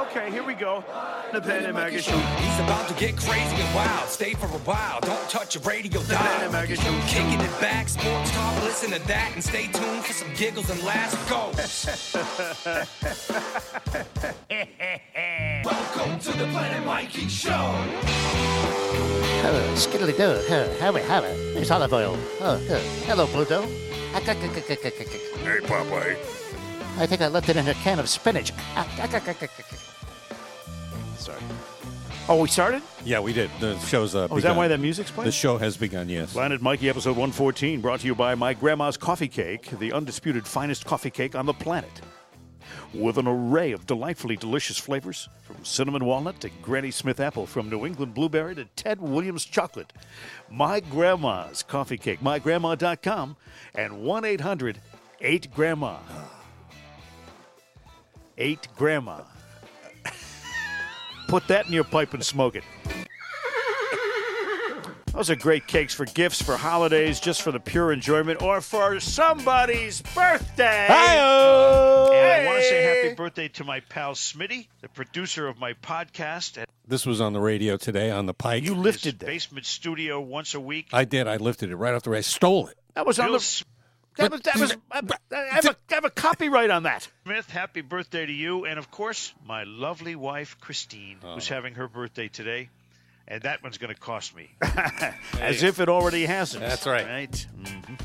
Okay, here we go. The Planet Mikey Show. He's about to get crazy and wild. Stay for a while. Don't touch your radio Pen dial. and Maggie Show. Kicking it back, sports talk. Listen to that and stay tuned for some giggles and laughs. Go. Welcome to the Planet Mikey Show. Oh, skiddly do. Oh, hurry, hurry. It's olive oil. Oh, oh, hello, Pluto. Ah, hey, Popeye. I think I left it in a can of spinach. Ah, Sorry. Oh, we started? Yeah, we did. The show's uh, Oh, is that why that music's playing? The show has begun, yes. Planet Mikey, episode 114, brought to you by My Grandma's Coffee Cake, the undisputed finest coffee cake on the planet. With an array of delightfully delicious flavors, from cinnamon walnut to Granny Smith apple, from New England blueberry to Ted Williams chocolate. My Grandma's Coffee Cake, mygrandma.com, and 1 800 8 Grandma. 8 Grandma. Put that in your pipe and smoke it. Those are great cakes for gifts, for holidays, just for the pure enjoyment, or for somebody's birthday. Hi-oh! And I want to say happy birthday to my pal Smitty, the producer of my podcast at This was on the radio today on the Pike. You You lifted lifted that. basement studio once a week. I did. I lifted it right off the race. Stole it. That was on Bill the. S- That was. That was. I I have, a, I have a copyright on that. Smith, happy birthday to you, and of course, my lovely wife Christine, who's having her birthday today, and that one's going to cost me, as if it already hasn't. That's right. Right. Mhm.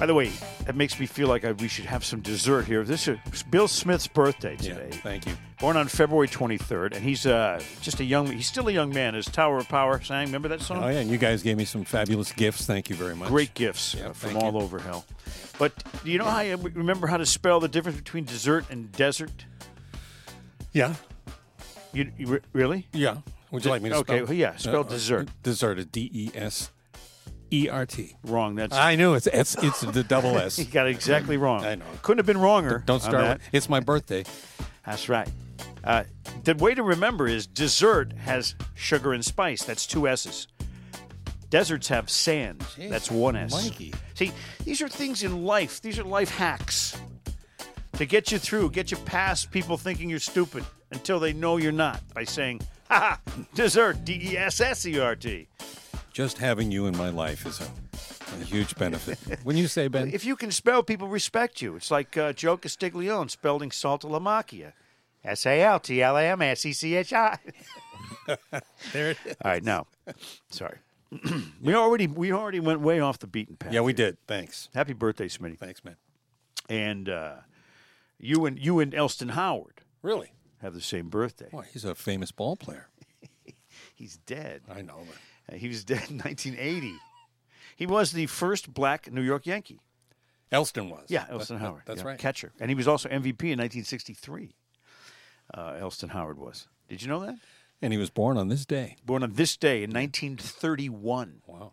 By the way, that makes me feel like I, we should have some dessert here. This is Bill Smith's birthday today. Yeah, thank you. Born on February 23rd, and he's uh, just a young. He's still a young man. His Tower of Power sang, remember that song? Oh, yeah, and you guys gave me some fabulous gifts. Thank you very much. Great gifts Yeah, uh, from all you. over hell. But do you know how you remember how to spell the difference between dessert and desert? Yeah, You, you re- really? yeah. Would you like me to Okay, spell? well, yeah, spell uh, dessert. Dessert is D E S E R T. Wrong. That's I knew it's it's it's the double S. you got it exactly wrong. I know. Couldn't have been wronger. Don't start. that. With, it's my birthday. That's right. Uh, the way to remember is dessert has sugar and spice. That's two S's. Deserts have sand. That's one S. Mikey. See, these are things in life. These are life hacks to get you through, get you past people thinking you're stupid until they know you're not by saying, "Ha ha, dessert, D E S S E R T." Just having you in my life is a, a huge benefit. when you say Ben, If you can spell, people respect you. It's like uh, Joe Castiglione spelling Saltalamacchia. S A L T L A M S E C H I. there it is. All right, now, sorry. we already we already went way off the beaten path. Yeah, we did. Thanks. Happy birthday, Smitty. Thanks, man. And uh, you and you and Elston Howard Really? have the same birthday. Boy, he's a famous ball player. He's dead. I know. But He was dead in 1980. He was the first black New York Yankee. Elston was. Yeah, Elston that- Howard. That's yeah, right. Catcher. And he was also MVP in 1963. Uh, Elston Howard was. Did you know that? And he was born on this day. Born on this day in 1931, Wow.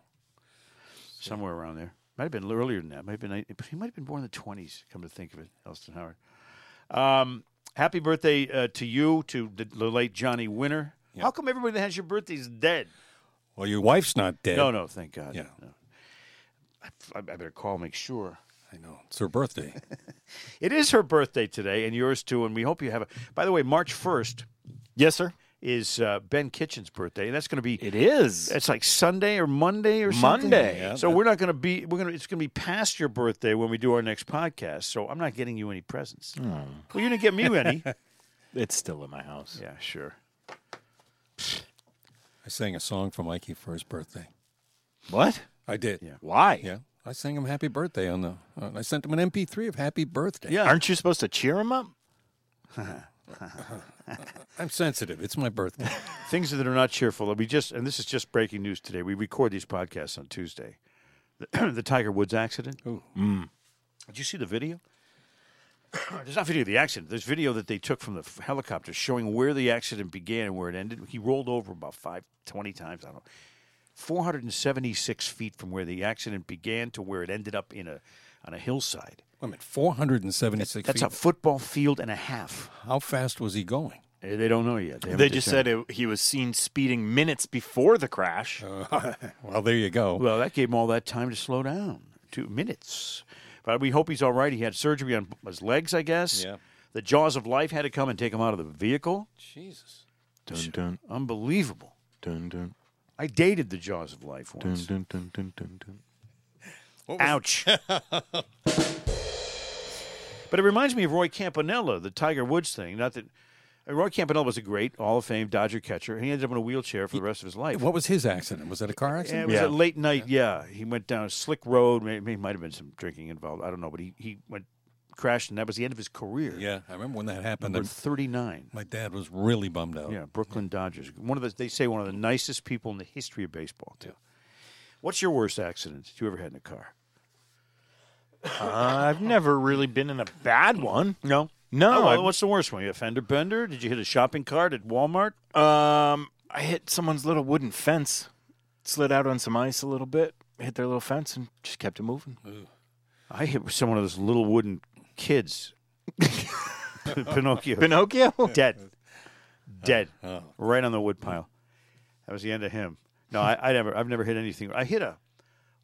somewhere around there. Might have been earlier than that. Might have been. He might have been born in the 20s. Come to think of it, Elston Howard. Um, happy birthday uh, to you, to the, the late Johnny Winter. How come everybody that has your birthday is dead? Well, your wife's not dead. No, no, thank God. Yeah. No. I, I better call, make sure. I know. It's her birthday. It is her birthday today, and yours too. And we hope you have a. By the way, March 1st Yes, sir. is uh, Ben Kitchen's birthday, and that's going to be. It is. It's like Sunday or Monday or something. Monday. Yeah, so that- we're not going to be. We're going to. It's going to be past your birthday when we do our next podcast. So I'm not getting you any presents. Hmm. Well, you didn't get me any. It's still in my house. yeah, sure. I sang a song for Mikey for his birthday. What? I did. Yeah. Why? Yeah. I sang him happy birthday on the. Uh, I sent him an MP3 of happy birthday. Yeah. Aren't you supposed to cheer him up? I'm sensitive. It's my birthday. Things that are not cheerful. We just, and this is just breaking news today. We record these podcasts on Tuesday. The, the Tiger Woods accident. Ooh. Did you see the video? There's not video of the accident. There's video that they took from the f- helicopter showing where the accident began and where it ended. He rolled over about five, 20 times. I don't know. 476 feet from where the accident began to where it ended up in a on a hillside. Wait a minute. 476 That's feet. a football field and a half. How fast was he going? Eh, They don't know yet. They haven't just determined. said it, he was seen speeding minutes before the crash. Well, there you go. Well, that gave him all that time to slow down. Two minutes. But we hope he's all right. He had surgery on his legs, I guess. Yeah. The jaws of life had to come and take him out of the vehicle. Jesus. Dun, dun, Unbelievable. dun, dun, I dated the jaws of life dun, once. dun, dun, dun, dun, dun. Ouch. but it reminds me of Roy Campanella, the Tiger Woods thing. Not that Roy Campanella was a great Hall of Fame Dodger catcher. He ended up in a wheelchair for the rest of his life. What was his accident? Was that a car Yeah, accident? it was Yeah. a late night. Yeah. he went down a slick road. Maybe might have been some drinking involved. I don't know, but he he went crashed, and that was the end of his career. Yeah, I remember when that happened. number and thirty nine. My dad was really bummed out. Yeah, Brooklyn Dodgers. One of the they say one of the nicest people in the history of baseball. Too. What's your worst accident you ever had in a car? Uh, I've never really been in a bad one. No. No, Oh, well, what's the worst one? You a fender bender? Did you hit a shopping cart at Walmart? Um, I hit someone's little wooden fence, slid out on some ice a little bit, hit their little fence, and just kept it moving. I hit some one of those little wooden kids. Pinocchio. Pinocchio. dead. Dead. Right on the wood pile. That was the end of him. No, I, I never I've never hit anything. I hit a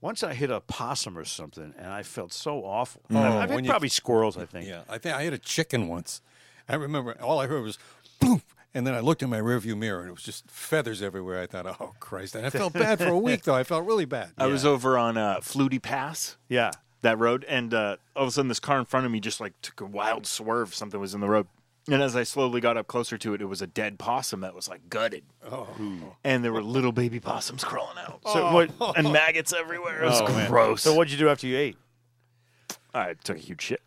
once I hit a possum or something and I felt so awful. I've, I've hit when you- probably squirrels, I think. Yeah, I think I had a chicken once. I remember all I heard was boom, and then I looked in my rearview mirror and it was just feathers everywhere. I thought, oh Christ! And I felt bad for a week though. I felt really bad. I was over on uh, Flutie Pass, Yeah. that road, and uh, all of a sudden this car in front of me just like took a wild swerve. Something was in the road. And as I slowly got up closer to it, it was a dead possum that was like gutted. Oh. And there were little baby possums crawling out. So oh. what And maggots everywhere. It was Oh, man. gross. So what'd you do after you ate? I took a huge shit.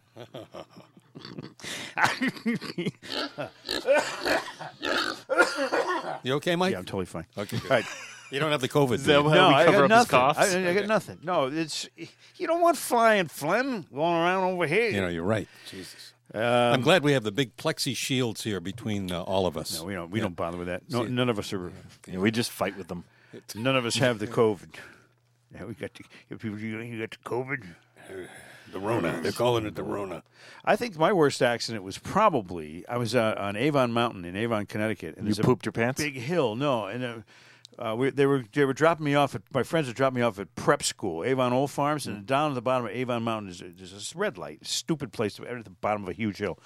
You okay, Mike? Yeah, I'm totally fine. Okay, good. All right. You don't have the COVID. that do you? No, we I got up nothing. coughs? I, I got nothing. No, it's you don't want flying phlegm going around over here. You know, you're right. Jesus. I'm glad we have the big plexi shields here between uh, all of us. no, we don't. We don't bother with that. No, See- none of us are. Yeah, we just fight with them. None of us have the COVID. Yeah, we got the you people. You, you got the COVID. the Rona. They're calling it the Rona. I think my worst accident was probably I was uh, on Avon Mountain in Avon, Connecticut, and You there's a pooped your pants? big hill. No, and uh, uh, we, they were they were dropping me off at my friends were dropping me off at prep school, Avon Old Farms, and down at the bottom of Avon Mountain is there's this red light, stupid place to, at the bottom of a huge hill,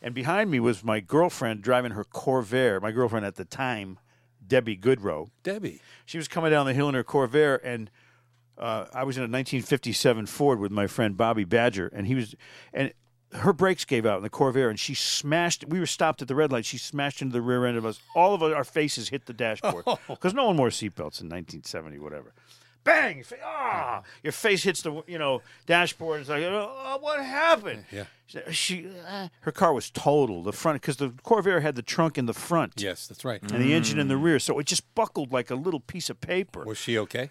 and behind me was my girlfriend driving her Corvair. My girlfriend at the time, Debbie Goodrow. Debbie. She was coming down the hill in her Corvair, and uh, I was in a 1957 Ford with my friend Bobby Badger, and he was, and her brakes gave out in the Corvair, and she smashed. We were stopped at the red light. She smashed into the rear end of us. All of our faces hit the dashboard because no one wore seatbelts in 1970, whatever. Bang! Your fa- Ah! Your face hits the you know dashboard. It's like, oh, what happened? Yeah. She, uh, her car was total. The front because the Corvair had the trunk in the front Yes, that's right. and the engine in the rear, so it just buckled like a little piece of paper. Was she okay?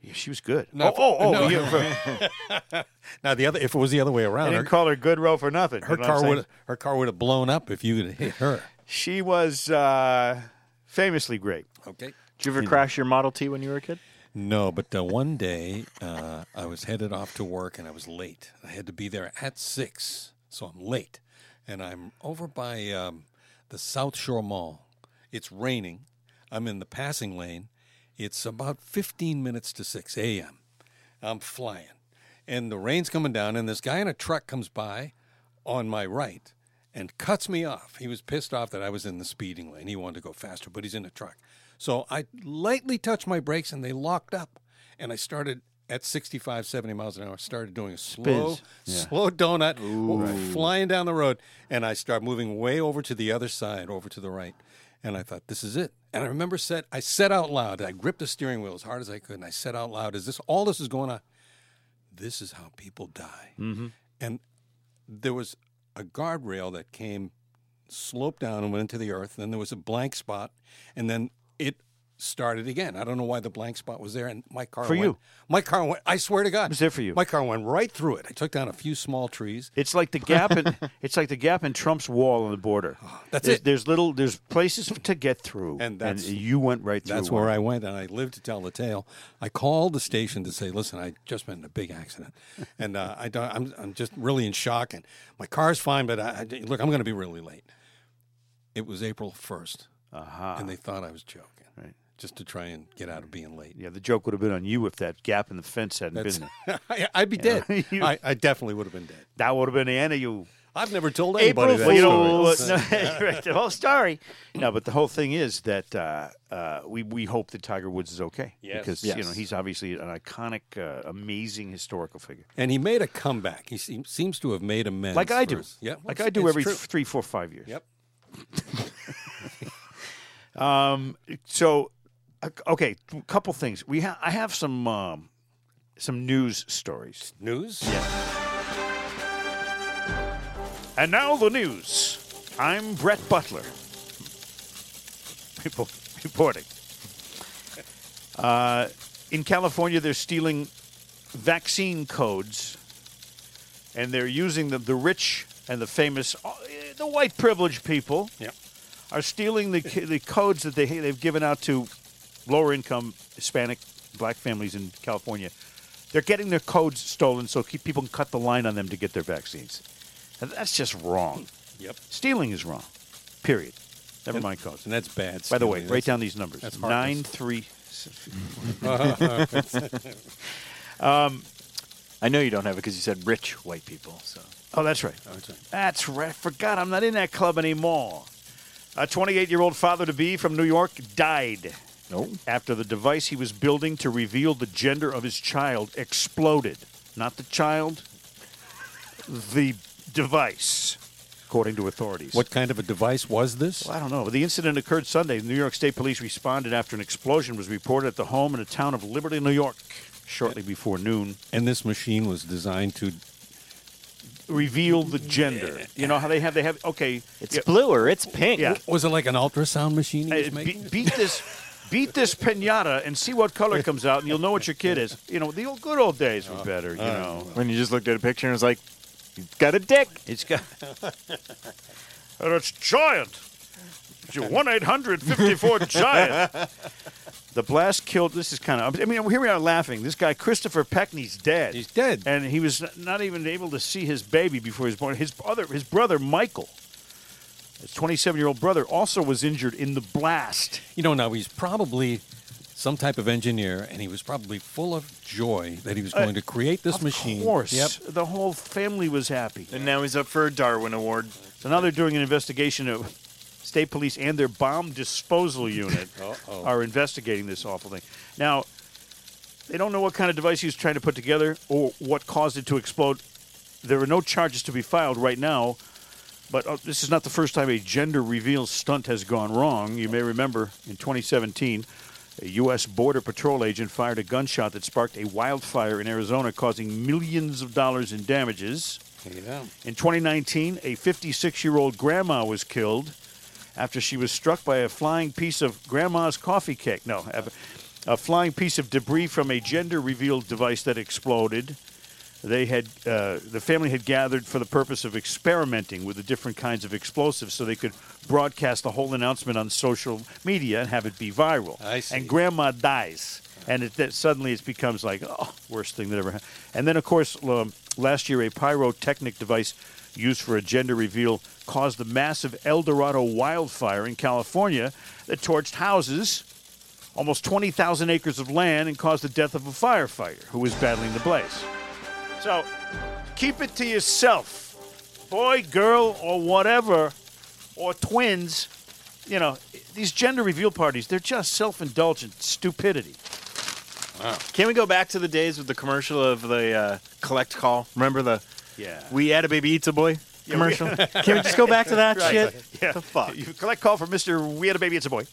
Yeah, she was good. No, oh, oh, oh! no. you- Now the other, if it was the other way I around, didn't her, call her Goodrow for nothing. her You know what I'm car would her car would have blown up if you had hit her. She was uh, famously great. Okay. Did you ever crash your Model T when you were a kid? No, but uh, one day uh, I was headed off to work and I was late. I had to be there at six, so I'm late, and I'm over by um, the South Shore Mall. It's raining. I'm in the passing lane. It's about 15 minutes to 6 a.m. I'm flying, and the rain's coming down, and this guy in a truck comes by on my right and cuts me off. He was pissed off that I was in the speeding lane. He wanted to go faster, but he's in a truck. So I lightly touched my brakes and they locked up. And I started at 65, 70 miles an hour, started doing a slow, Yeah. slow donut, Ooh. flying down the road. And I start moving way over to the other side, over to the right. And I thought, this is it. And I remember said, I said out loud, I gripped the steering wheel as hard as I could, and I said out loud, is this all this is going on? This is how people die. Mm-hmm. And there was a guardrail that came sloped down and went into the earth. Then there was a blank spot, and then it started again. I don't know why the blank spot was there, and my car For went, you. My car went. I swear to God, it was there for you. My car went right through it. I took down a few small trees. It's like the gap in it's like the gap in Trump's wall on the border. That's there's, it. There's little there's places to get through, And that's- you went right through. That's one. where I went, and I lived to tell the tale. I called the station to say, "Listen, I just been in a big accident, and uh, I don't, I'm, I'm just really in shock, and my car's fine, but I, I- look, I'm going to be really late." It was April 1st, Aha. and they thought I was joking. Just to try and get out of being late. Yeah, the joke would have been on you if that gap in the fence hadn't That's, been there. I, I'd be dead. You- I, I definitely would have been dead. That would have been the end of you. I've never told anybody April that story. Well, no, right, the whole story. No, but the whole thing is that uh, uh, we we hope that Tiger Woods is okay Yes. because you know he's obviously an iconic, uh, amazing historical figure, And he made a comeback. He seem, seems to have made amends. like I do. his- Yeah, like I do every true. three, four, five years. Yep. um, So, okay, a couple things. We ha- I have some um, some news stories. News? Yeah. And now the news. I'm Brett Butler. Repo- Reporting. Uh, in California, they're stealing vaccine codes, and they're using the, the rich and the famous, uh, the white privileged people Yep. are stealing the the codes that they they've given out to lower income Hispanic black families in California. They're getting their codes stolen so keep, people can cut the line on them to get their vaccines. And that's just wrong. Yep. Stealing is wrong. Period. Never And- mind codes. And that's bad. By the way, stealing. write down these numbers. that's Nine heartless. three. Um, I know you don't have it because you said rich white people. So Oh, that's right. Oh, that's right. That's right. I forgot. I'm not in that club anymore. A 28 year old father to be from New York died no. after the device he was building to reveal the gender of his child exploded. Not the child, the device, according to authorities. What kind of a device was this? Well, I don't know. The incident occurred Sunday. New York State Police responded after an explosion was reported at the home in the town of Liberty, New York, shortly before noon. And this machine was designed to. Reveal the gender. You know how they have they have okay. It's yeah, blue or it's pink. Yeah. Was it like an ultrasound machine he was Uh, making? be- beat this beat this pinata and see what color comes out and you'll know what your kid is. You know, the old good old days were better, you uh, know. When you just looked at a picture and was like, "You've got a dick." It's got And it's giant. It's one eight hundred fifty four giant. The blast killed. This is kind of. I mean, here we are laughing. This guy Christopher Pekny's dead. He's dead. and he was not even able to see his baby before he was born. His other, his brother Michael, his twenty-seven year old brother, also was injured in the blast. You know, now he's probably some type of engineer, and he was probably full of joy that he was uh, going to create this of machine. Of course, Yep. the whole family was happy. And now he's up for a Darwin Award. So now they're doing an investigation of state police and their bomb disposal unit Uh-oh. are investigating this awful thing. Now, they don't know what kind of device he was trying to put together or what caused it to explode. There are no charges to be filed right now, but uh, this is not the first time a gender reveal stunt has gone wrong. You may remember in 2017, a U.S. Border Patrol agent fired a gunshot that sparked a wildfire in Arizona, causing millions of dollars in damages. Yeah. In 2019, a 56 year old grandma was killed after she was struck by a flying piece of grandma's coffee cake. No, a, a flying piece of debris from a gender reveal device that exploded. They had uh, the family had gathered for the purpose of experimenting with the different kinds of explosives, so they could broadcast the whole announcement on social media and have it be viral. I see. And grandma dies, and it, that suddenly it becomes like oh, worst thing that ever happened. And then, of course, um, last year a pyrotechnic device used for a gender reveal caused the massive El Dorado wildfire in California that torched houses, almost 20,000 acres of land, and caused the death of a firefighter who was battling the blaze. So, keep it to yourself, boy, girl, or whatever, or twins. You know, these gender reveal parties, they're just self indulgent stupidity. Can we go back to the days with the commercial of the uh, collect call? Remember the Yeah. "We had a baby eats a boy" commercial? Can we just go back to that Right. shit? Yeah. The fuck? You collect call from Mr. We had a baby, it's a boy.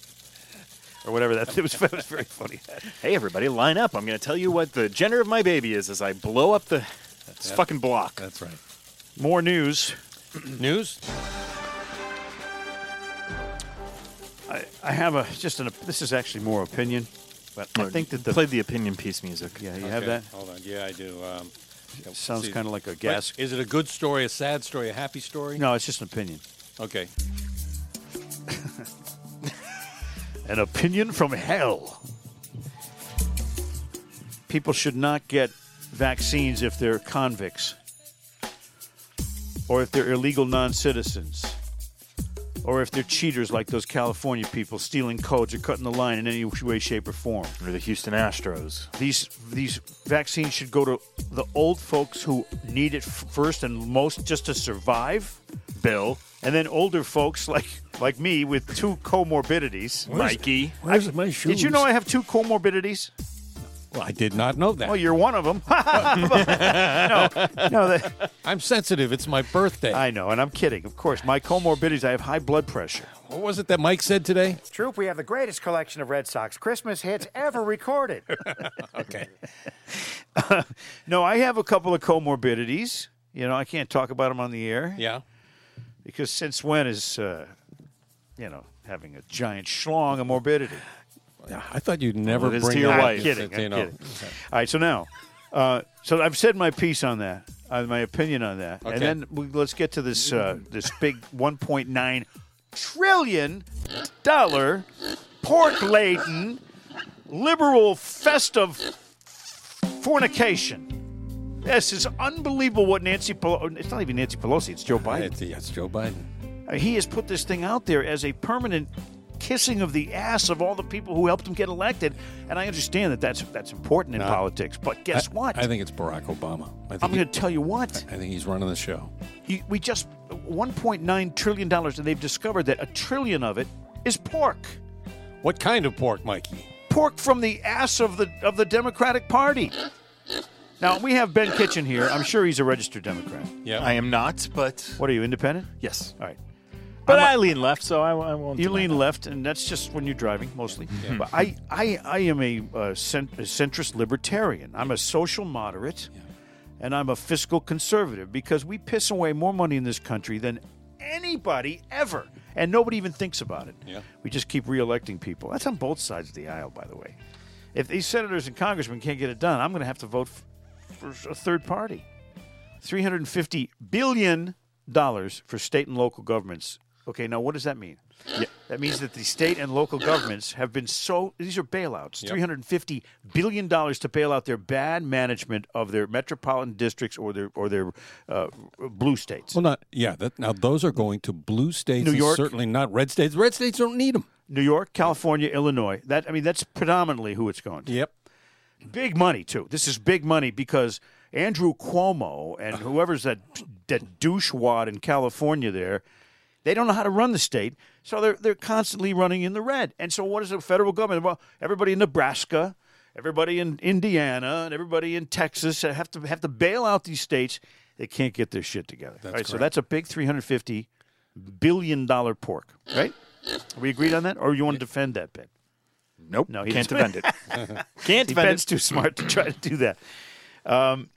Or whatever that it was, it was very funny. Hey, everybody, line up! I'm going to tell you what the gender of my baby is as I blow up the this fucking block. That's right. More news. News? I, I have a just an this is actually more opinion, but I think that the play the opinion piece music. yeah you have that Hold on. Yeah, I do. Um, sounds kind of like a wait, gas. Is it a good story, a sad story, a happy story? No, it's just an opinion. Okay. An opinion from hell. People should not get vaccines if they're convicts or if they're illegal non citizens. or if they're cheaters like those California people stealing codes or cutting the line in any way, shape, or form. Or the Houston Astros. These these vaccines should go to the old folks who need it first and most just to survive, Bill. And then older folks like like me with two comorbidities. Mikey. Where's my shoes? Did you know I have two comorbidities? Well, I did not know that. Well, you're one of them. no, no, that, I'm sensitive. It's my birthday. I know, and I'm kidding. Of course, my comorbidities. I have high blood pressure. what was it that Mike said today? Troop, we have the greatest collection of Red Sox Christmas hits ever recorded. Okay. No, I have a couple of comorbidities. You know, I can't talk about them on the air Yeah. Because since when is, uh, you know, having a giant schlong a morbidity? Yeah, I thought you'd never Well, bring to your up. wife. I'm kidding. You I'm know. kidding. All right, so now, uh, so I've said my piece on that, uh, my opinion on that, Okay. and then we, let's get to this uh, this big 1.9 trillion dollar pork laden liberal festive fornication. This is unbelievable what Nancy Pelosi, it's not even Nancy Pelosi, it's Joe Biden. It's, it's Joe Biden. Uh, he has put this thing out there as a permanent kissing of the ass of all the people who helped him get elected. And I understand that that's that's important in No. politics. But guess I, what? I think it's Barack Obama. I think, I'm going to tell you what. I think he's running the show. You, we just 1.9 trillion dollars, and they've discovered that a trillion of it is pork. What kind of pork, Mikey? Pork from the ass of the of the Democratic Party. Now we have Ben Kitchen here. I'm sure he's a registered Democrat. Yeah. I am not, but What are you, independent? yes. All right. But I'm a- I lean left, so I, I won't. You deny lean that. left, and that's just when you're driving, mostly. But I, I, I am a, uh, cent- a centrist libertarian. I'm a social moderate, and I'm a fiscal conservative because we piss away more money in this country than anybody ever, and nobody even thinks about it. Yeah. We just keep reelecting people. That's on both sides of the aisle, by the way. If these senators and congressmen can't get it done, I'm going to have to vote f- for a third party. $350 billion for state and local governments. Okay, now what does that mean? That means that the state and local governments have been so, these are bailouts, Yep. $350 billion to bail out their bad management of their metropolitan districts or their, or their uh, blue states. well, not yeah. That, now those are going to blue states. New York? certainly not red states. Red states don't need them. New York, California, Illinois. That I mean, that's predominantly who it's going to. Yep. Big money too. This is big money because Andrew Cuomo and whoever's that that douchewad in California there, they don't know how to run the state, so they're they're constantly running in the red. And so what is the federal government? Well, everybody in Nebraska, everybody in Indiana, and everybody in Texas have to have to bail out these states. They can't get their shit together. That's All right, so that's a big three hundred fifty billion dollar pork, right? Are we agreed on that, or you want to defend that bit? Nope. No, he can't defend it. can't defend Ben's it. too smart to try to do that. Um,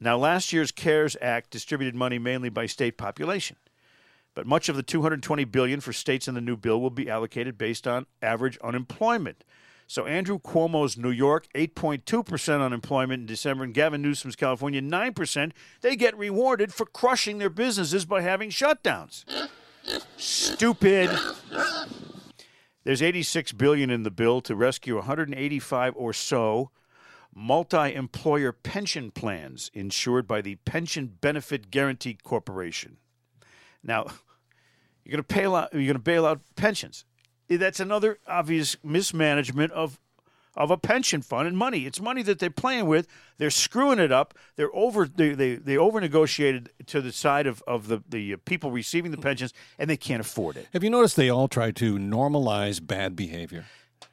now, last year's CARES Act distributed money mainly by state population, but much of the 220 billion for states in the new bill will be allocated based on average unemployment. So Andrew Cuomo's New York 8.2% unemployment in December and Gavin Newsom's California 9%, they get rewarded for crushing their businesses by having shutdowns. Stupid. There's 86 billion in the bill to rescue 185 or so multi-employer pension plans insured by the Pension Benefit Guaranty Corporation. Now, you're going to pay out, you're going to bail out pensions. That's another obvious mismanagement of of a pension fund and money. It's money that they're playing with. They're screwing it up. They're over they they, they over negotiated to the side of, of the, the people receiving the pensions and they can't afford it. Have you noticed they all try to normalize bad behavior?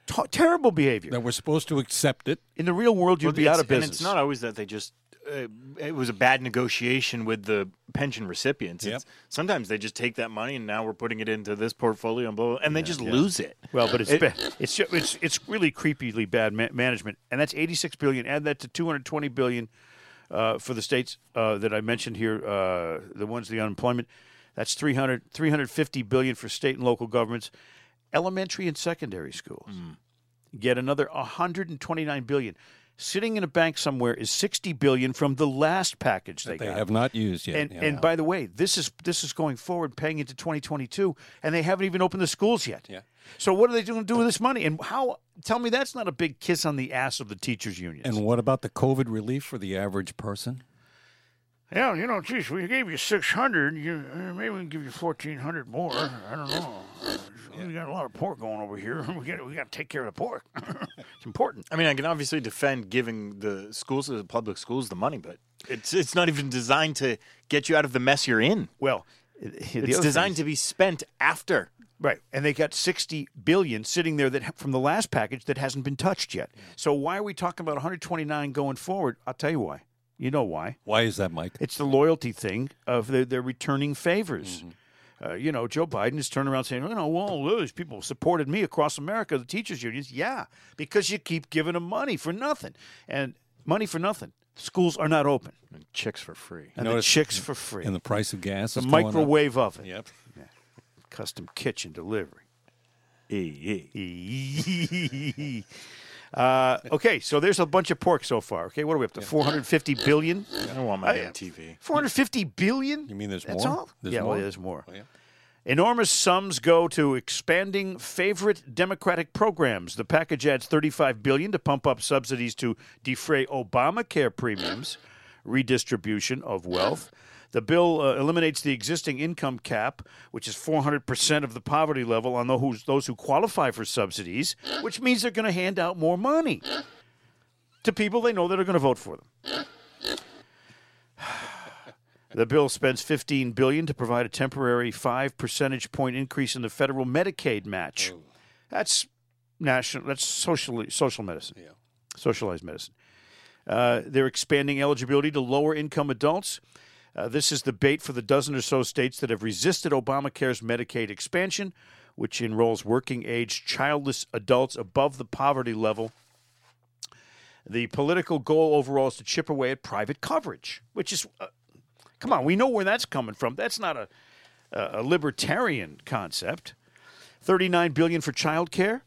T- terrible behavior. That we're supposed to accept it. In the real world, you'd Well, be out of business. And it's not always that they just. Uh, it was a bad negotiation with the pension recipients. It's, sometimes they just take that money and now we're putting it into this portfolio and blah, blah, and they just lose it. Well, but it's It- ba- it's it's it's really creepily bad ma- management, and that's 86 billion. Add that to 220 billion uh, for the states uh, that I mentioned here, uh, the ones the unemployment. That's 300 350 billion for state and local governments, elementary and secondary schools. Get another 129 billion. Sitting in a bank somewhere is 60 billion from the last package they, got. They have not used yet. And Yeah. and by the way, this is this is going forward, paying into 2022, and they haven't even opened the schools yet. Yeah. So what are they going to do with this money? And how? Tell me that's not a big kiss on the ass of the teachers' union. and what about the COVID relief for the average person? Yeah, you know, geez, we gave you six hundred. You uh, maybe we can give you fourteen hundred more. I don't know. Uh, We got a lot of pork going over here. We got we got to take care of the pork. it's important. I mean, I can obviously defend giving the schools, the public schools, the money, but it's it's not even designed to get you out of the mess you're in. Well, It's designed to be spent after. Right, and they got sixty billion sitting there that from the last package that hasn't been touched yet. So why are we talking about one hundred twenty nine going forward? I'll tell you why. You know why? Why is that, Mike? It's the loyalty thing of their, their returning favors. Uh, you know, Joe Biden is turning around saying, "You know, well, those people supported me across America, the teachers' unions." Yeah, because you keep giving them money for nothing, and money for nothing. Schools are not open, And chicks for free. and the chicks for free. And the price of gas the is going up. microwave oven, Yep. custom kitchen delivery. E, uh, okay, so there's a bunch of pork so far. Okay, what are we up to? 450 billion? I don't want my damn TV. 450 billion? You mean there's That's more? all? There's yeah, more? well, there's more. Oh, yeah. Enormous sums go to expanding favorite Democratic programs. The package adds 35 billion to pump up subsidies to defray Obamacare premiums, redistribution of wealth. The bill uh, eliminates the existing income cap, which is 400% of the poverty level on those, those who qualify for subsidies, which means they're going to hand out more money to people they know that are going to vote for them. The bill spends 15 billion to provide a temporary 5 percentage point increase in the federal Medicaid match. That's national that's socially social medicine. Yeah. Socialized medicine. Uh, they're expanding eligibility to lower income adults. Uh, this is the bait for the dozen or so states that have resisted Obamacare's Medicaid expansion, which enrolls working age childless adults above the poverty level. The political goal overall is to chip away at private coverage, which is uh, Come on, we know where that's coming from. That's not a a libertarian concept. Thirty-nine billion for child care.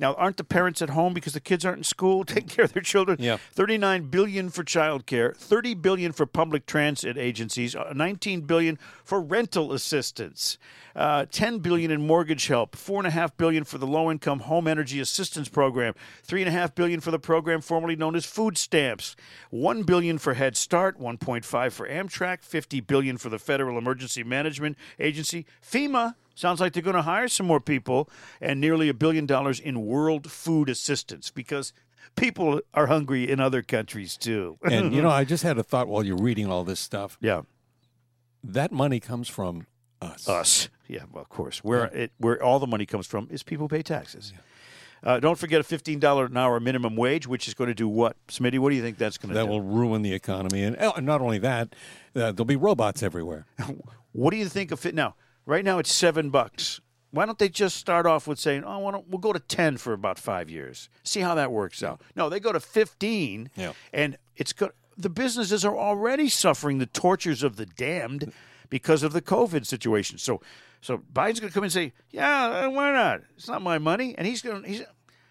Now, aren't the parents at home because the kids aren't in school taking care of their children? Yeah. Thirty-nine billion for child care. Thirty billion for public transit agencies. uh, Nineteen billion for rental assistance. Uh, Ten billion in mortgage help. Four and a half billion for the low-income home energy assistance program. Three and a half billion for the program formerly known as food stamps. One billion for Head Start. One point five for Amtrak. Fifty billion for the Federal Emergency Management Agency. FEMA. Sounds like they're going to hire some more people, and nearly a billion dollars in world food assistance because people are hungry in other countries too. And you know, I just had a thought while you're reading all this stuff. yeah, That money comes from us. us. Yeah, well, of course. Where it where all the money comes from is people pay taxes. Uh, don't forget a fifteen dollar an hour minimum wage, which is going to do what, Smitty? What do you think that's going to do? That do? will ruin the economy, and oh, not only that, uh, there'll be robots everywhere. What do you think of it now? Right now, it's seven bucks. Why don't they just start off with saying, "Oh, why don't, we'll go to ten for about five years, see how that works out"? No, they go to fifteen, Yeah. and it's good. The businesses are already suffering the tortures of the damned because of the COVID situation. So, so Biden's going to come and say, "Yeah, uh, why not? It's not my money," and he's going. to He's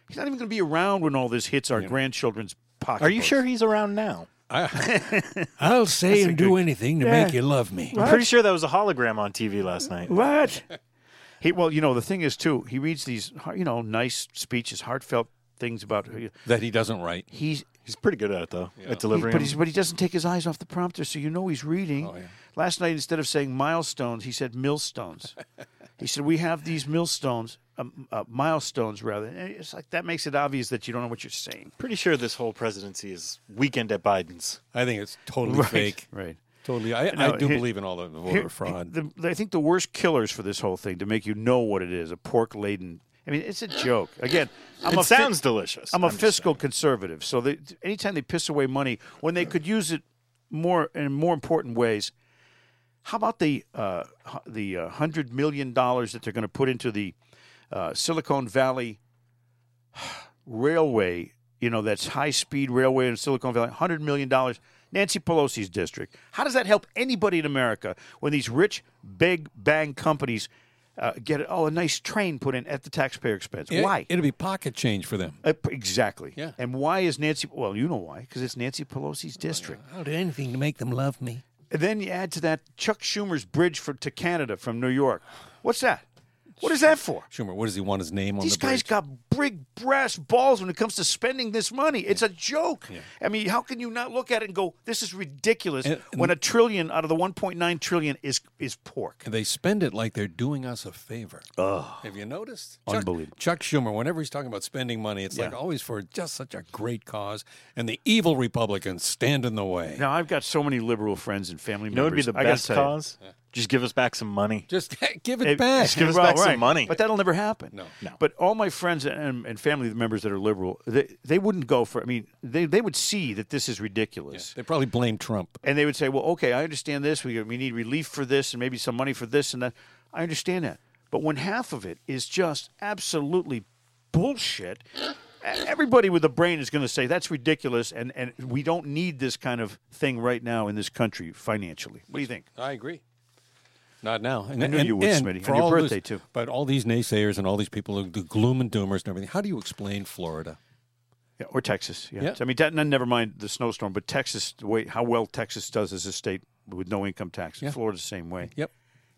he's not even going to be around when all this hits our grandchildren's pockets. Are you sure he's around now? I'll say and do anything to make you love me. I'm pretty sure that was a hologram on TV last night. What? he well, you know, the thing is too. He reads these, you know, nice speeches, heartfelt things about. That he doesn't write. He's He's pretty good at it though, at he, delivering. but he's but he doesn't take his eyes off the prompter, so you know he's reading. Oh, yeah. Last night, instead of saying milestones, he said millstones. he said we have these millstones, um, uh, milestones rather. It's like that makes it obvious that you don't know what you're saying. pretty sure this whole presidency is weekend at Biden's. I think it's totally fake. right. Totally. I, No, I do here- believe in all the voter Here- fraud. the- I think the worst killers for this whole thing to make you know what it is a pork laden. I mean, it's a joke. Again, I'm it a fi- sounds delicious. I'm a just fiscal saying. conservative, so they, anytime they piss away money when they could use it more in more important ways, how about the uh, the uh, hundred million dollars that they're going to put into the uh, Silicon Valley railway? You know, that's high speed railway in Silicon Valley. Hundred million dollars. Nancy Pelosi's district. How does that help anybody in America when these rich, big bang companies uh, get oh a nice train put in at the taxpayer expense? It- Why? It'll be pocket change for them. Uh, exactly. Yeah. And why is Nancy? Well, you know why? Because it's Nancy Pelosi's district. I'll do anything to make them love me. And then you add to that Chuck Schumer's bridge for to Canada from New York. What's that? What is that for? Schumer, what does he want his name on These the guys got big brass balls when it comes to spending this money. It's a joke. I mean, how can you not look at it and go, "This is ridiculous"? And- and- when a trillion out of the 1.9 trillion is is pork. They spend it like they're doing us a favor. Have you noticed? Chuck- Unbelievable. Chuck Schumer, whenever he's talking about spending money, it's like always for just such a great cause, and the evil Republicans stand in the way. Now I've got so many liberal friends and family You know what would be members. the I best tell you. Cause? Just give us back some money. Just give it It- back. Just give us Well, back some money. But that'll never happen. No. No. But all my friends and, and family members that are liberal, they, they wouldn't go for. I mean, they, they would see that this is ridiculous. They probably blame Trump. and they would say, "Well, okay, I understand this. We we need relief for this, and maybe some money for this and that. I understand that. But when half of it is just absolutely bullshit, everybody with a brain is going to say that's ridiculous, and and we don't need this kind of thing right now in this country financially. What do you think? I agree. Not now. And, I knew and- you would, and Smitty. for On your birthday, too. But all these naysayers and all these people, the gloom and doomers and everything. How do you explain Florida? Yeah, or Texas. Yeah. Yeah. I mean, that, never mind the snowstorm, but Texas, the way how well Texas does as a state with no income tax. Yeah. Florida's the same way. Yep.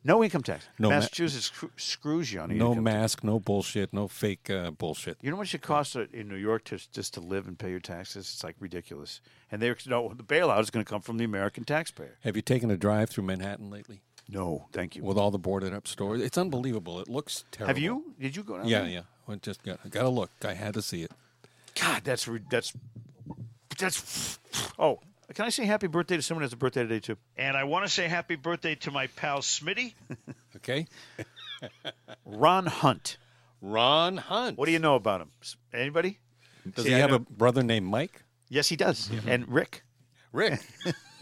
No income tax. No Massachusetts screw- screws you on No income tax. mask, no bullshit, no fake uh, bullshit. You know what it costs uh, in New York to just to live and pay your taxes? It's like ridiculous. And they're no, the bailout is going to come from the American taxpayer. Have you taken a drive through Manhattan lately No, thank you. with all the boarded up stores? It's unbelievable. It looks terrible. Have you? Did you go down Yeah, there? yeah. I just got, got to look. I had to see it. God, that's re- that's that's. Oh, can I say happy birthday to someone who has a birthday today too? And I want to say happy birthday to my pal Smitty, Okay. Ron Hunt. Ron Hunt. What do you know about him? Anybody? Does See, he I have know- a brother named Mike? Yes, he does. And Rick Rick.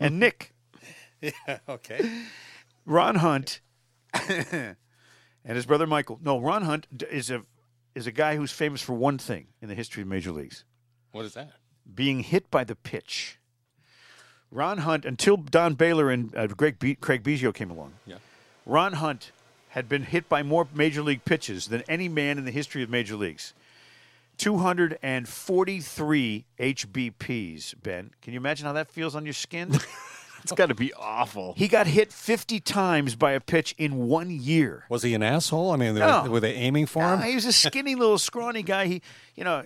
and Nick. okay. Ron Hunt and his brother Michael. No, Ron Hunt is a is a guy who's famous for one thing in the history of major leagues: What is that? being hit by the pitch. Ron Hunt, until Don Baylor and uh, Greg Be- Craig Biggio came along, Yeah. Ron Hunt had been hit by more major league pitches than any man in the history of major leagues. 243 HBPs, Ben. Can you imagine how that feels on your skin? It's got to be awful. he got hit 50 times by a pitch in one year. Was he an asshole? I mean, they No. were, were they aiming for him? Ah, he was a skinny little scrawny guy. He, you know,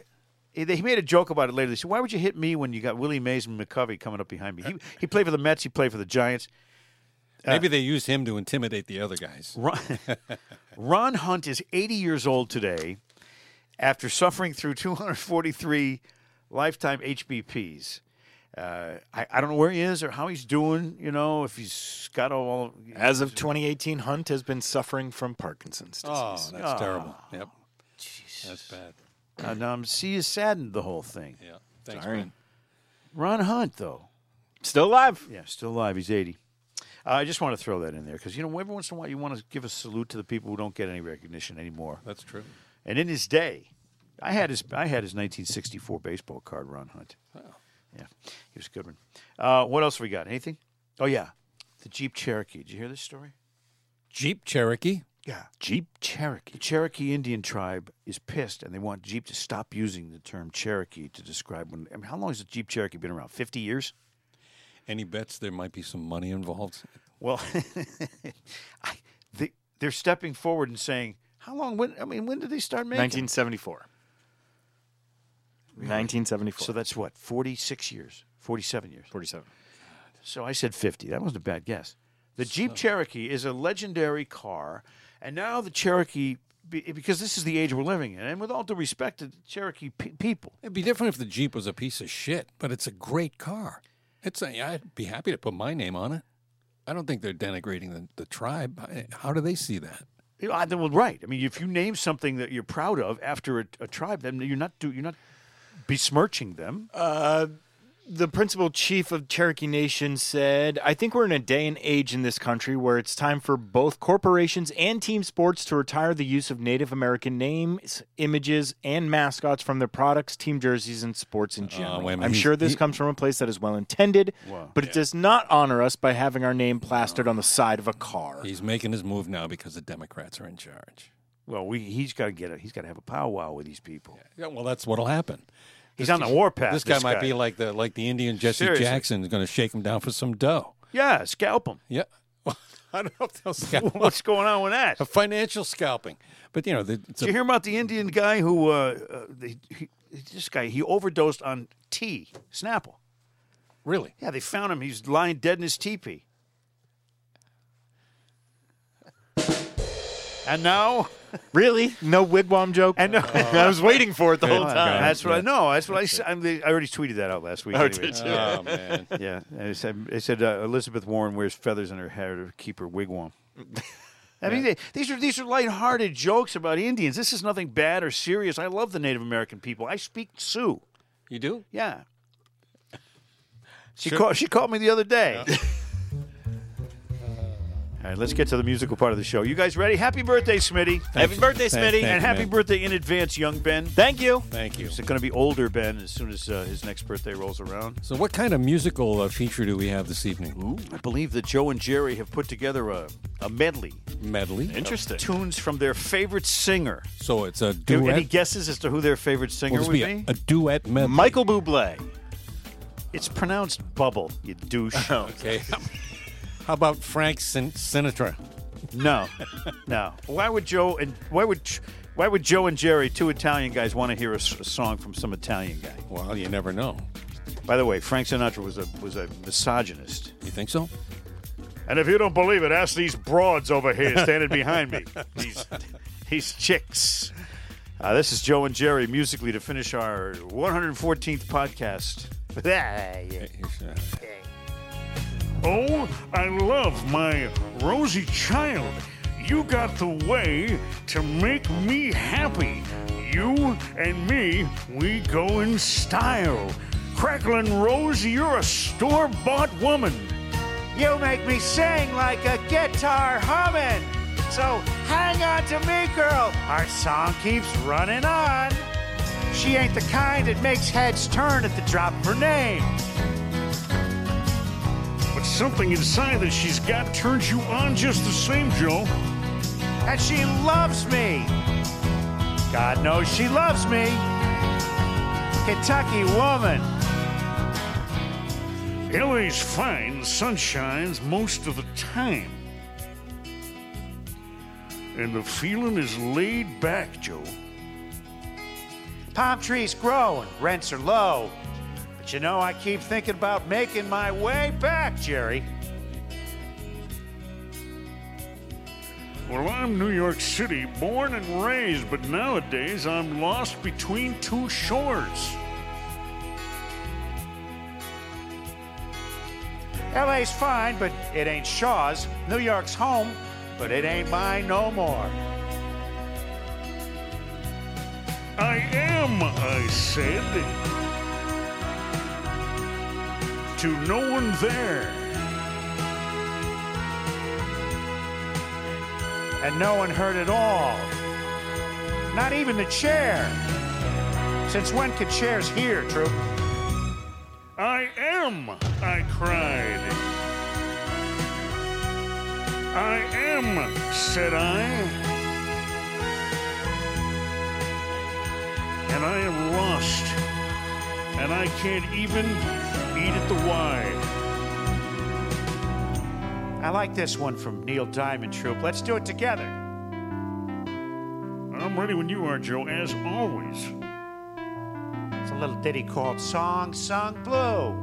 he, he made a joke about it later. They said, "Why would you hit me when you got Willie Mays and McCovey coming up behind me?" He, he played for the Mets. He played for the Giants. Maybe they used him to intimidate the other guys. Ron, Ron Hunt is 80 years old today, after suffering through 243 lifetime HBPs. Uh, I, I don't know where he is or how he's doing. You know, if he's got all. As of 2018, Hunt has been suffering from Parkinson's disease. Oh, that's Ah. terrible. Yep. That's bad. And um, see, is saddened the whole thing. Yeah. Thanks, Sorry. man. Ron Hunt, though. Still alive. Yeah, still alive. He's 80. Uh, I just want to throw that in there because, you know, every once in a while you want to give a salute to the people who don't get any recognition anymore. That's true. And in his day, I had his I had his 1964 baseball card, Ron Hunt. Yeah, he was a good one. Uh, what else have we got? Anything? Oh, yeah. The Jeep Cherokee. Did you hear this story? Jeep Cherokee. Yeah. Jeep Cherokee. The Cherokee Indian tribe is pissed, and they want Jeep to stop using the term Cherokee to describe when. I mean, how long has the Jeep Cherokee been around? 50 years? Any bets there might be some money involved? Well, I, they, they're stepping forward and saying, how long? When, I mean, when did they start making? 1974. 1974. So that's what, 46 years, 47 years. 47. So I said 50. That wasn't a bad guess. The Jeep Cherokee is a legendary car, and now the Cherokee, because this is the age we're living in, and with all due respect to the Cherokee pe- people, It'd be different if the Jeep was a piece of shit, but it's a great car. It's a, I'd be happy to put my name on it. I don't think they're denigrating the, the tribe. How do they see that? you know, I- well, right. I mean, if you name something that you're proud of after a, a tribe, then you're not do, you're not besmirching them. the principal chief of Cherokee Nation said, I think we're in a day and age in this country where it's time for both corporations and team sports to retire the use of Native American names, images, and mascots from their products, team jerseys, and sports in general. Uh, wait a minute. I'm He's- sure this he- comes from a place that is well intended, but it does not honor us by having our name plastered on the side of a car. He's making his move now because the Democrats are in charge. Well, we, he's got to get a, he's got to have a powwow with these people. Yeah, well, that's what'll happen. He's on the warpath. This guy might be like the like the Indian Jesse Seriously. Jackson is going to shake him down for some dough. yeah, scalp him. Yeah. I don't know if they'll scalp. What's going on with that? a financial scalping. But you know, the, Did you hear about the Indian guy who, uh, uh, the, he, this guy, he overdosed on tea, Snapple. really. Yeah, they found him. He's lying dead in his teepee. And now, Really? No wigwam joke? and now, I was waiting for it the whole time. God. that's what I know. That's what I said. I'm I already tweeted that out last week. Oh, anyway. did you? Oh man. Yeah, and it said, it said uh, Elizabeth Warren wears feathers in her hair to keep her wigwam. I mean, they, these are these are lighthearted jokes about Indians. This is nothing bad or serious. I love the Native American people. I speak Sioux. You do? Yeah. She called. She called me the other day. All right, let's get to the musical part of the show. You guys ready? Happy birthday, Smitty, Happy birthday, Thank- Smitty. thank and you, happy man. birthday in advance, young Ben. Thank you. Thank you. He's going to be older Ben as soon as uh, his next birthday rolls around. So, what kind of musical uh, feature do we have this evening? I believe that Joe and Jerry have put together a, a medley Medley. Interesting. tunes from their favorite singer. So it's a Do duet. any guesses as to who their favorite singer Will this would be be? a, a duet medley? Michael Bublé. It's pronounced Bubble, you douche. Okay. How about Frank Sin- Sinatra? No, no. Why would Joe and why would why would Joe and Jerry, two Italian guys, want to hear a, s- a song from some Italian guy? Well, you never know. By the way, Frank Sinatra was a was a misogynist. You think so? And if you don't believe it, ask these broads over here standing behind me. These these chicks. Uh, this is Joe and Jerry musically to finish our 114th podcast. Oh, I love my rosy child. You got the way to make me happy. You and me, we go in style. Cracklin' Rose, you're a store bought woman. You make me sing like a guitar humming. So hang on to me, girl. Our song keeps running on. She ain't the kind that makes heads turn at the drop of her name. Something inside that she's got turns you on just the same, Joe. And she loves me. God knows she loves me. Kentucky woman. LA's fine, the sun shines most of the time. And the feeling is laid back, Joe. Palm trees grow and rents are low. But you know, I keep thinking about making my way back, Jerry. Well, I'm New York City, born and raised, but nowadays I'm lost between two shores. LA's fine, but it ain't Shaw's. New York's home, but it ain't mine no more. I am, I said. To no one there. And no one heard it all. Not even the chair. Since when could chairs hear, Troop? I am, I cried. I am, said I. And I am lost. And I can't even eat at the Y. I like this one from Neil Diamond, Troop. Let's do it together. I'm ready when you are, Joe, as always. It's a little ditty called Song Sung Blue.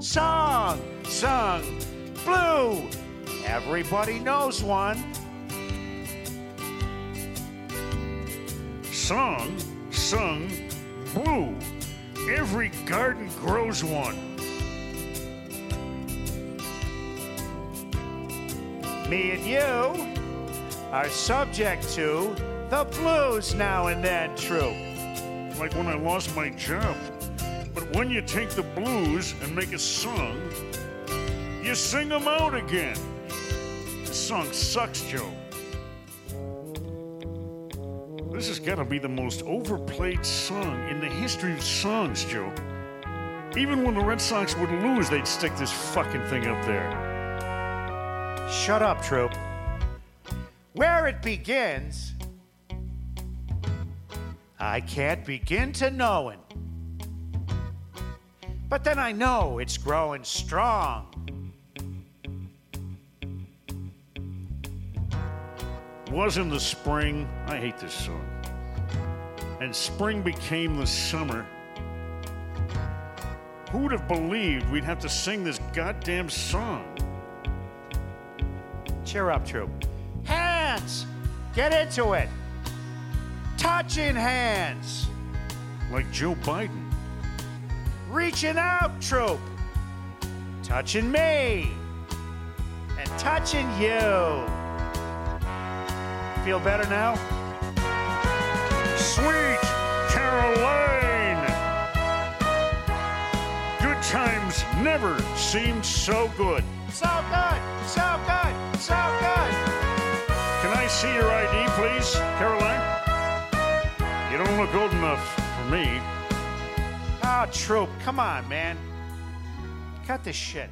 Song Sung Blue. Everybody knows one. Song sung blue. Every garden grows one. Me and you are subject to the blues now and then, Troop. like when I lost my job. But when you take the blues and make a song, you sing them out again. The song sucks, Joe. This has got to be the most overplayed song in the history of songs, Joe. Even when the Red Sox would lose, they'd stick this fucking thing up there. Shut up, Troop. Where it begins, I can't begin to knowin'. But then I know it's growing strong. was in the spring. I hate this song. And spring became the summer. Who would have believed we'd have to sing this goddamn song? Cheer up, Troop. Hands! Get into it! Touching hands! Like Joe Biden. Reaching out, Troop! Touching me! And touching you! Feel better now? Sweet Caroline! Good times never seemed so good. So good! So good! So good! Can I see your ID, please, Caroline? You don't look old enough for me. Ah, oh, Troop, come on, man. Cut this shit.